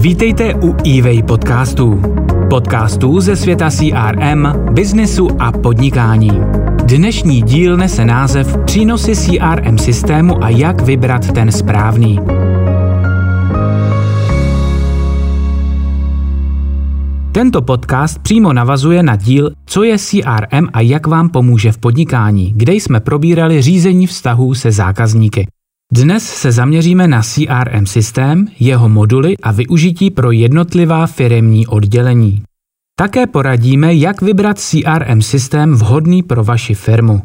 Vítejte u eWay podcastů. Podcastů ze světa CRM, biznesu a podnikání. Dnešní díl nese název Přínosy CRM systému a jak vybrat ten správný. Tento podcast přímo navazuje na díl Co je CRM a jak vám pomůže v podnikání, kde jsme probírali řízení vztahů se zákazníky. Dnes se zaměříme na CRM systém, jeho moduly a využití pro jednotlivá firemní oddělení. Také poradíme, jak vybrat CRM systém vhodný pro vaši firmu.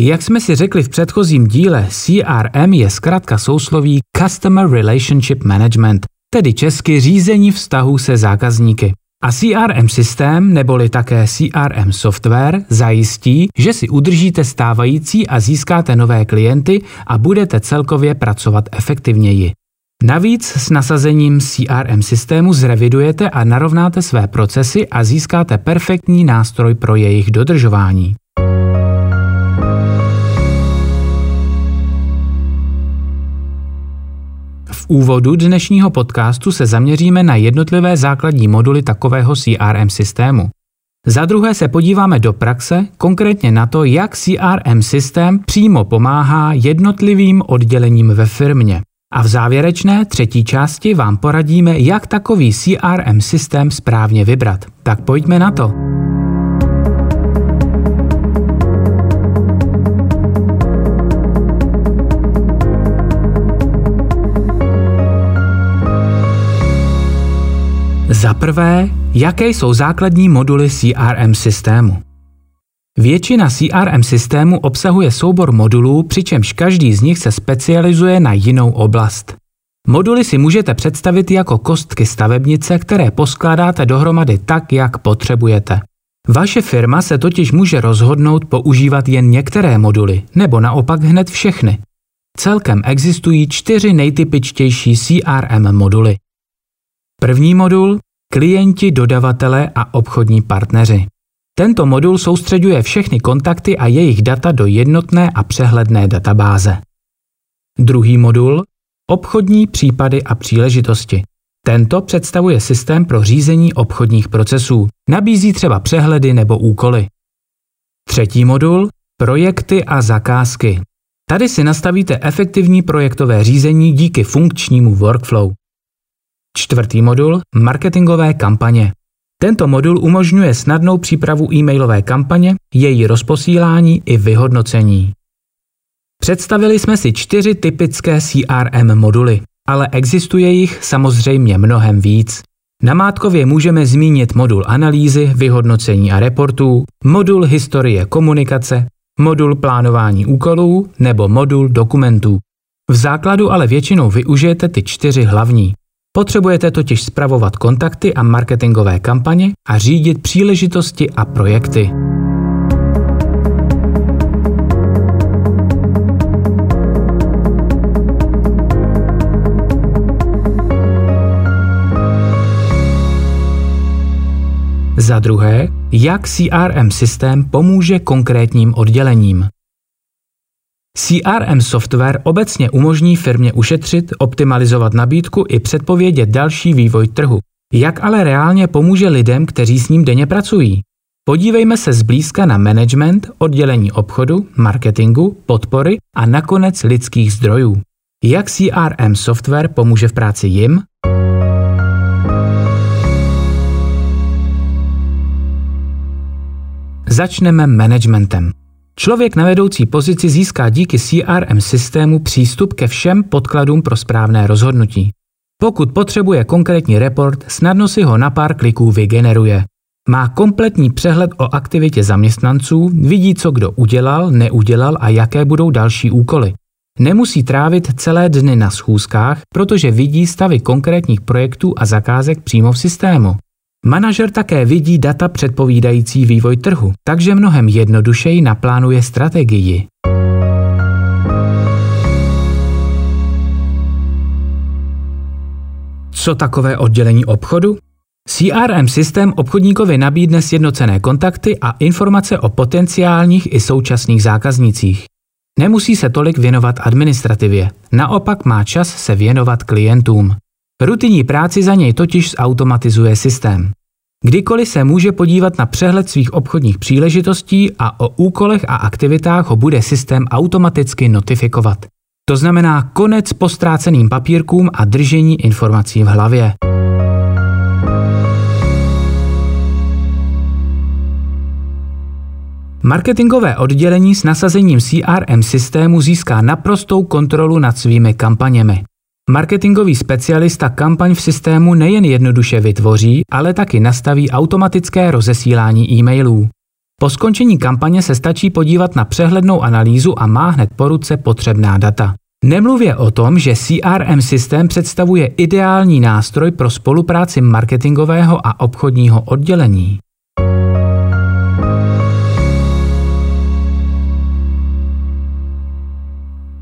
Jak jsme si řekli v předchozím díle, CRM je zkrátka sousloví Customer Relationship Management, tedy česky řízení vztahů se zákazníky. A CRM systém, neboli také CRM software, zajistí, že si udržíte stávající a získáte nové klienty a budete celkově pracovat efektivněji. Navíc s nasazením CRM systému zrevidujete a narovnáte své procesy a získáte perfektní nástroj pro jejich dodržování. Úvodu dnešního podcastu se zaměříme na jednotlivé základní moduly takového CRM systému. Za druhé se podíváme do praxe, konkrétně na to, jak CRM systém přímo pomáhá jednotlivým oddělením ve firmě. A v závěrečné třetí části vám poradíme, jak takový CRM systém správně vybrat. Tak pojďme na to. Za prvé, jaké jsou základní moduly CRM systému? Většina CRM systému obsahuje soubor modulů, přičemž každý z nich se specializuje na jinou oblast. Moduly si můžete představit jako kostky stavebnice, které poskládáte dohromady tak, jak potřebujete. Vaše firma se totiž může rozhodnout používat jen některé moduly, nebo naopak hned všechny. Celkem existují čtyři nejtypičtější CRM moduly. První modul klienti, dodavatele a obchodní partneři. Tento modul soustředuje všechny kontakty a jejich data do jednotné a přehledné databáze. Druhý modul obchodní případy a příležitosti. Tento představuje systém pro řízení obchodních procesů. Nabízí třeba přehledy nebo úkoly. Třetí modul projekty a zakázky. Tady si nastavíte efektivní projektové řízení díky funkčnímu workflow. Čtvrtý modul – marketingové kampaně. Tento modul umožňuje snadnou přípravu e-mailové kampaně, její rozposílání i vyhodnocení. Představili jsme si čtyři typické CRM moduly, ale existuje jich samozřejmě mnohem víc. Namátkově můžeme zmínit modul analýzy, vyhodnocení a reportů, modul historie komunikace, modul plánování úkolů nebo modul dokumentů. V základu ale většinou využijete ty čtyři hlavní. Potřebujete totiž spravovat kontakty a marketingové kampaně a řídit příležitosti a projekty. Za druhé, jak CRM systém pomůže konkrétním oddělením. CRM software obecně umožní firmě ušetřit, optimalizovat nabídku i předpovědět další vývoj trhu. Jak ale reálně pomůže lidem, kteří s ním denně pracují? Podívejme se zblízka na management, oddělení obchodu, marketingu, podpory a nakonec lidských zdrojů. Jak CRM software pomůže v práci jim? Začneme managementem. Člověk na vedoucí pozici získá díky CRM systému přístup ke všem podkladům pro správné rozhodnutí. Pokud potřebuje konkrétní report, snadno si ho na pár kliků vygeneruje. Má kompletní přehled o aktivitě zaměstnanců, vidí, co kdo udělal, neudělal a jaké budou další úkoly. Nemusí trávit celé dny na schůzkách, protože vidí stavy konkrétních projektů a zakázek přímo v systému. Manažer také vidí data předpovídající vývoj trhu, takže mnohem jednodušeji naplánuje strategii. Co takové oddělení obchodu? CRM systém obchodníkovi nabídne sjednocené kontakty a informace o potenciálních i současných zákaznicích. Nemusí se tolik věnovat administrativě, naopak má čas se věnovat klientům. Rutinní práci za něj totiž zautomatizuje systém. Kdykoliv se může podívat na přehled svých obchodních příležitostí a o úkolech a aktivitách ho bude systém automaticky notifikovat. To znamená konec postráceným papírkům a držení informací v hlavě. Marketingové oddělení s nasazením CRM systému získá naprostou kontrolu nad svými kampaněmi. Marketingový specialista kampaň v systému nejen jednoduše vytvoří, ale taky nastaví automatické rozesílání e-mailů. Po skončení kampaně se stačí podívat na přehlednou analýzu a má hned po ruce potřebná data. Nemluvě o tom, že CRM systém představuje ideální nástroj pro spolupráci marketingového a obchodního oddělení.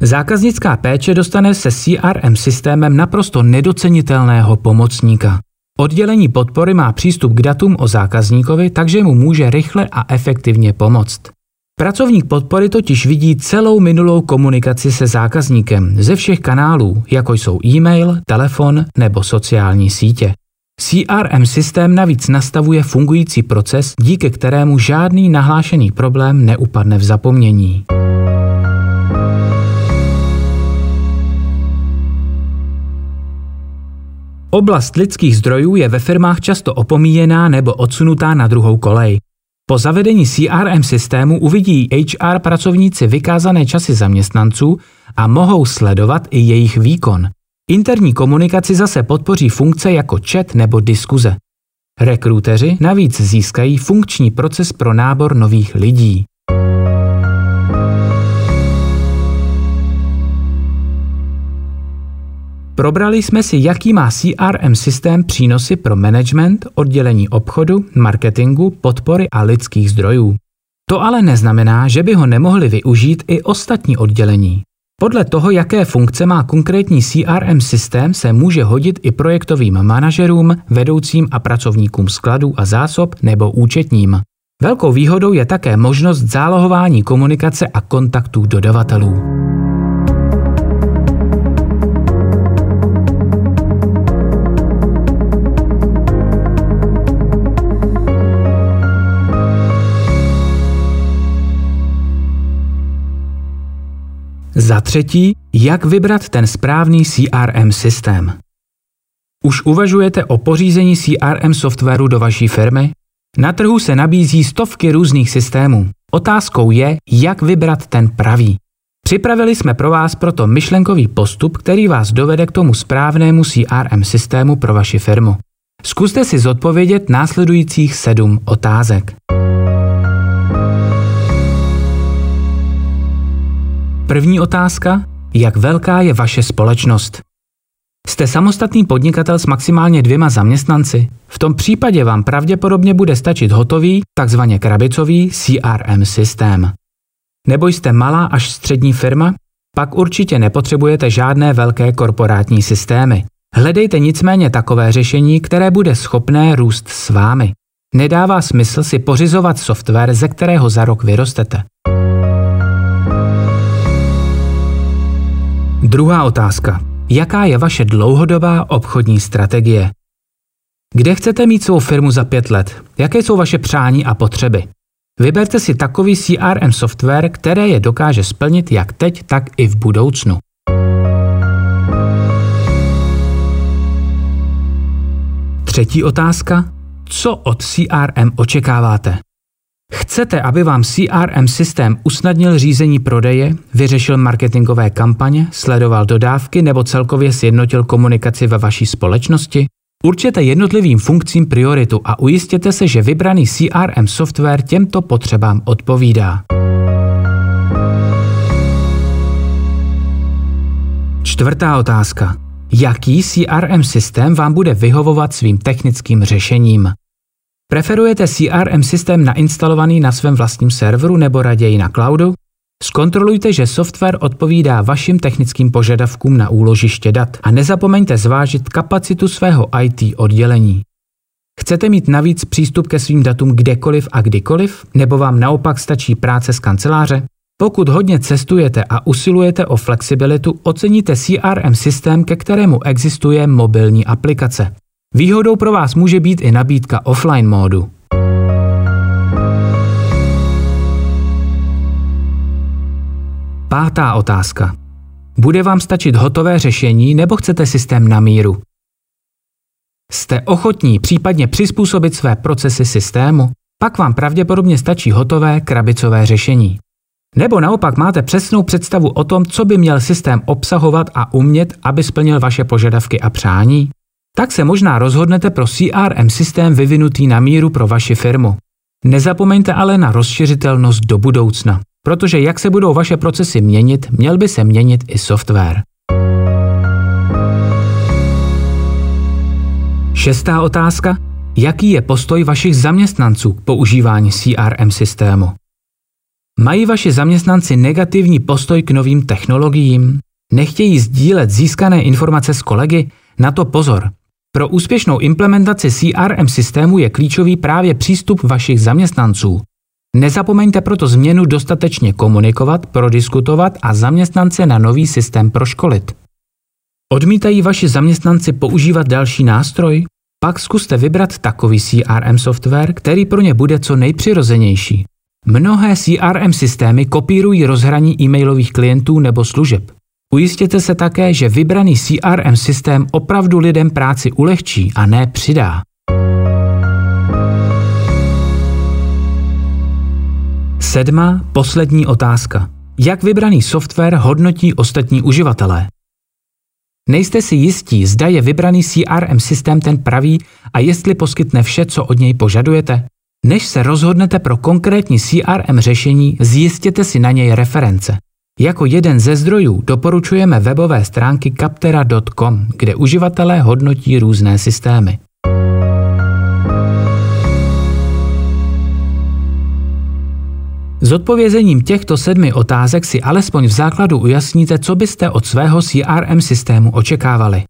Zákaznická péče dostane se CRM systémem naprosto nedocenitelného pomocníka. Oddělení podpory má přístup k datům o zákazníkovi, takže mu může rychle a efektivně pomoct. Pracovník podpory totiž vidí celou minulou komunikaci se zákazníkem ze všech kanálů, jako jsou e-mail, telefon nebo sociální sítě. CRM systém navíc nastavuje fungující proces, díky kterému žádný nahlášený problém neupadne v zapomnění. Oblast lidských zdrojů je ve firmách často opomíjená nebo odsunutá na druhou kolej. Po zavedení CRM systému uvidí HR pracovníci vykázané časy zaměstnanců a mohou sledovat i jejich výkon. Interní komunikaci zase podpoří funkce jako chat nebo diskuze. Rekruteři navíc získají funkční proces pro nábor nových lidí. Probrali jsme si, jaký má CRM systém přínosy pro management, oddělení obchodu, marketingu, podpory a lidských zdrojů. To ale neznamená, že by ho nemohli využít i ostatní oddělení. Podle toho, jaké funkce má konkrétní CRM systém, se může hodit i projektovým manažerům, vedoucím a pracovníkům skladů a zásob nebo účetním. Velkou výhodou je také možnost zálohování komunikace a kontaktů dodavatelů. Za třetí, jak vybrat ten správný CRM systém. Už uvažujete o pořízení CRM softwaru do vaší firmy? Na trhu se nabízí stovky různých systémů. Otázkou je, jak vybrat ten pravý. Připravili jsme pro vás proto myšlenkový postup, který vás dovede k tomu správnému CRM systému pro vaši firmu. Zkuste si zodpovědět následujících sedm otázek. První otázka. Jak velká je vaše společnost? Jste samostatný podnikatel s maximálně dvěma zaměstnanci? V tom případě vám pravděpodobně bude stačit hotový, takzvaně krabicový CRM systém. Nebo jste malá až střední firma? Pak určitě nepotřebujete žádné velké korporátní systémy. Hledejte nicméně takové řešení, které bude schopné růst s vámi. Nedává smysl si pořizovat software, ze kterého za rok vyrostete. Druhá otázka. Jaká je vaše dlouhodobá obchodní strategie? Kde chcete mít svou firmu za pět let? Jaké jsou vaše přání a potřeby? Vyberte si takový CRM software, které je dokáže splnit jak teď, tak i v budoucnu. Třetí otázka. Co od CRM očekáváte? Chcete, aby vám CRM systém usnadnil řízení prodeje, vyřešil marketingové kampaně, sledoval dodávky nebo celkově sjednotil komunikaci ve vaší společnosti? Určete jednotlivým funkcím prioritu a ujistěte se, že vybraný CRM software těmto potřebám odpovídá. Čtvrtá otázka. Jaký CRM systém vám bude vyhovovat svým technickým řešením? Preferujete CRM systém nainstalovaný na svém vlastním serveru nebo raději na cloudu? Zkontrolujte, že software odpovídá vašim technickým požadavkům na úložiště dat a nezapomeňte zvážit kapacitu svého IT oddělení. Chcete mít navíc přístup ke svým datům kdekoliv a kdykoliv, nebo vám naopak stačí práce z kanceláře? Pokud hodně cestujete a usilujete o flexibilitu, oceníte CRM systém, ke kterému existuje mobilní aplikace. Výhodou pro vás může být i nabídka offline módu. Pátá otázka. Bude vám stačit hotové řešení nebo chcete systém na míru? Jste ochotní případně přizpůsobit své procesy systému? Pak vám pravděpodobně stačí hotové krabicové řešení. Nebo naopak máte přesnou představu o tom, co by měl systém obsahovat a umět, aby splnil vaše požadavky a přání? Tak se možná rozhodnete pro CRM systém vyvinutý na míru pro vaši firmu. Nezapomeňte ale na rozšiřitelnost do budoucna, protože jak se budou vaše procesy měnit, měl by se měnit i software. Šestá otázka. Jaký je postoj vašich zaměstnanců k používání CRM systému? Mají vaši zaměstnanci negativní postoj k novým technologiím? Nechtějí sdílet získané informace s kolegy? Na to pozor. Pro úspěšnou implementaci CRM systému je klíčový právě přístup vašich zaměstnanců. Nezapomeňte proto změnu dostatečně komunikovat, prodiskutovat a zaměstnance na nový systém proškolit. Odmítají vaši zaměstnanci používat další nástroj? Pak zkuste vybrat takový CRM software, který pro ně bude co nejpřirozenější. Mnohé CRM systémy kopírují rozhraní e-mailových klientů nebo služeb. Ujistěte se také, že vybraný CRM systém opravdu lidem práci ulehčí a ne přidá. Sedma, poslední otázka. Jak vybraný software hodnotí ostatní uživatelé? Nejste si jistí, zda je vybraný CRM systém ten pravý a jestli poskytne vše, co od něj požadujete? Než se rozhodnete pro konkrétní CRM řešení, zjistěte si na něj reference. Jako jeden ze zdrojů doporučujeme webové stránky captera.com, kde uživatelé hodnotí různé systémy. S odpovězením těchto sedmi otázek si alespoň v základu ujasníte, co byste od svého CRM systému očekávali.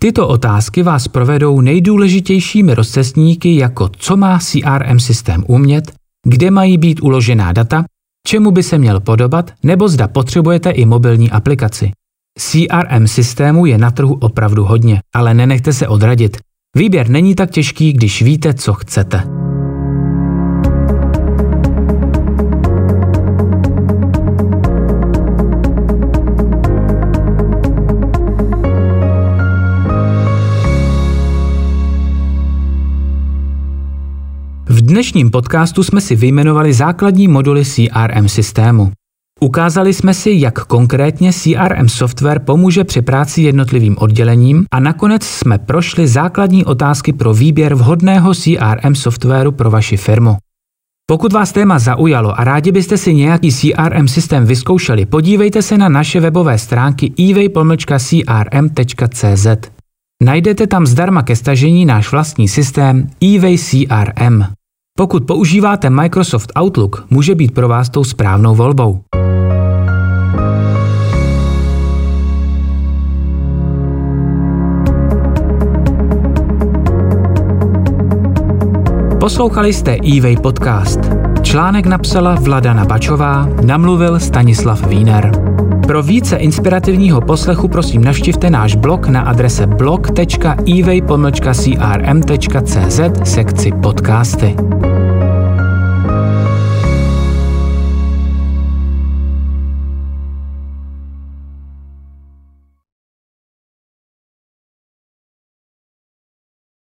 Tyto otázky vás provedou nejdůležitějšími rozcestníky jako co má CRM systém umět, kde mají být uložená data, čemu by se měl podobat, nebo zda potřebujete i mobilní aplikaci. CRM systému je na trhu opravdu hodně, ale nenechte se odradit. Výběr není tak těžký, když víte, co chcete. Dnešním podcastu jsme si vyjmenovali základní moduly CRM systému. Ukázali jsme si, jak konkrétně CRM software pomůže při práci jednotlivým oddělením a nakonec jsme prošli základní otázky pro výběr vhodného CRM softwaru pro vaši firmu. Pokud vás téma zaujalo a rádi byste si nějaký CRM systém vyzkoušeli, podívejte se na naše webové stránky evay-crm.cz. Najdete tam zdarma ke stažení náš vlastní systém eWay CRM. Pokud používáte Microsoft Outlook, může být pro vás tou správnou volbou. Poslouchali jste eWay podcast. Článek napsala Vladana Bačová, namluvil Stanislav Wiener. Pro více inspirativního poslechu prosím navštivte náš blog na adrese blog.evay-crm.cz sekci podcasty.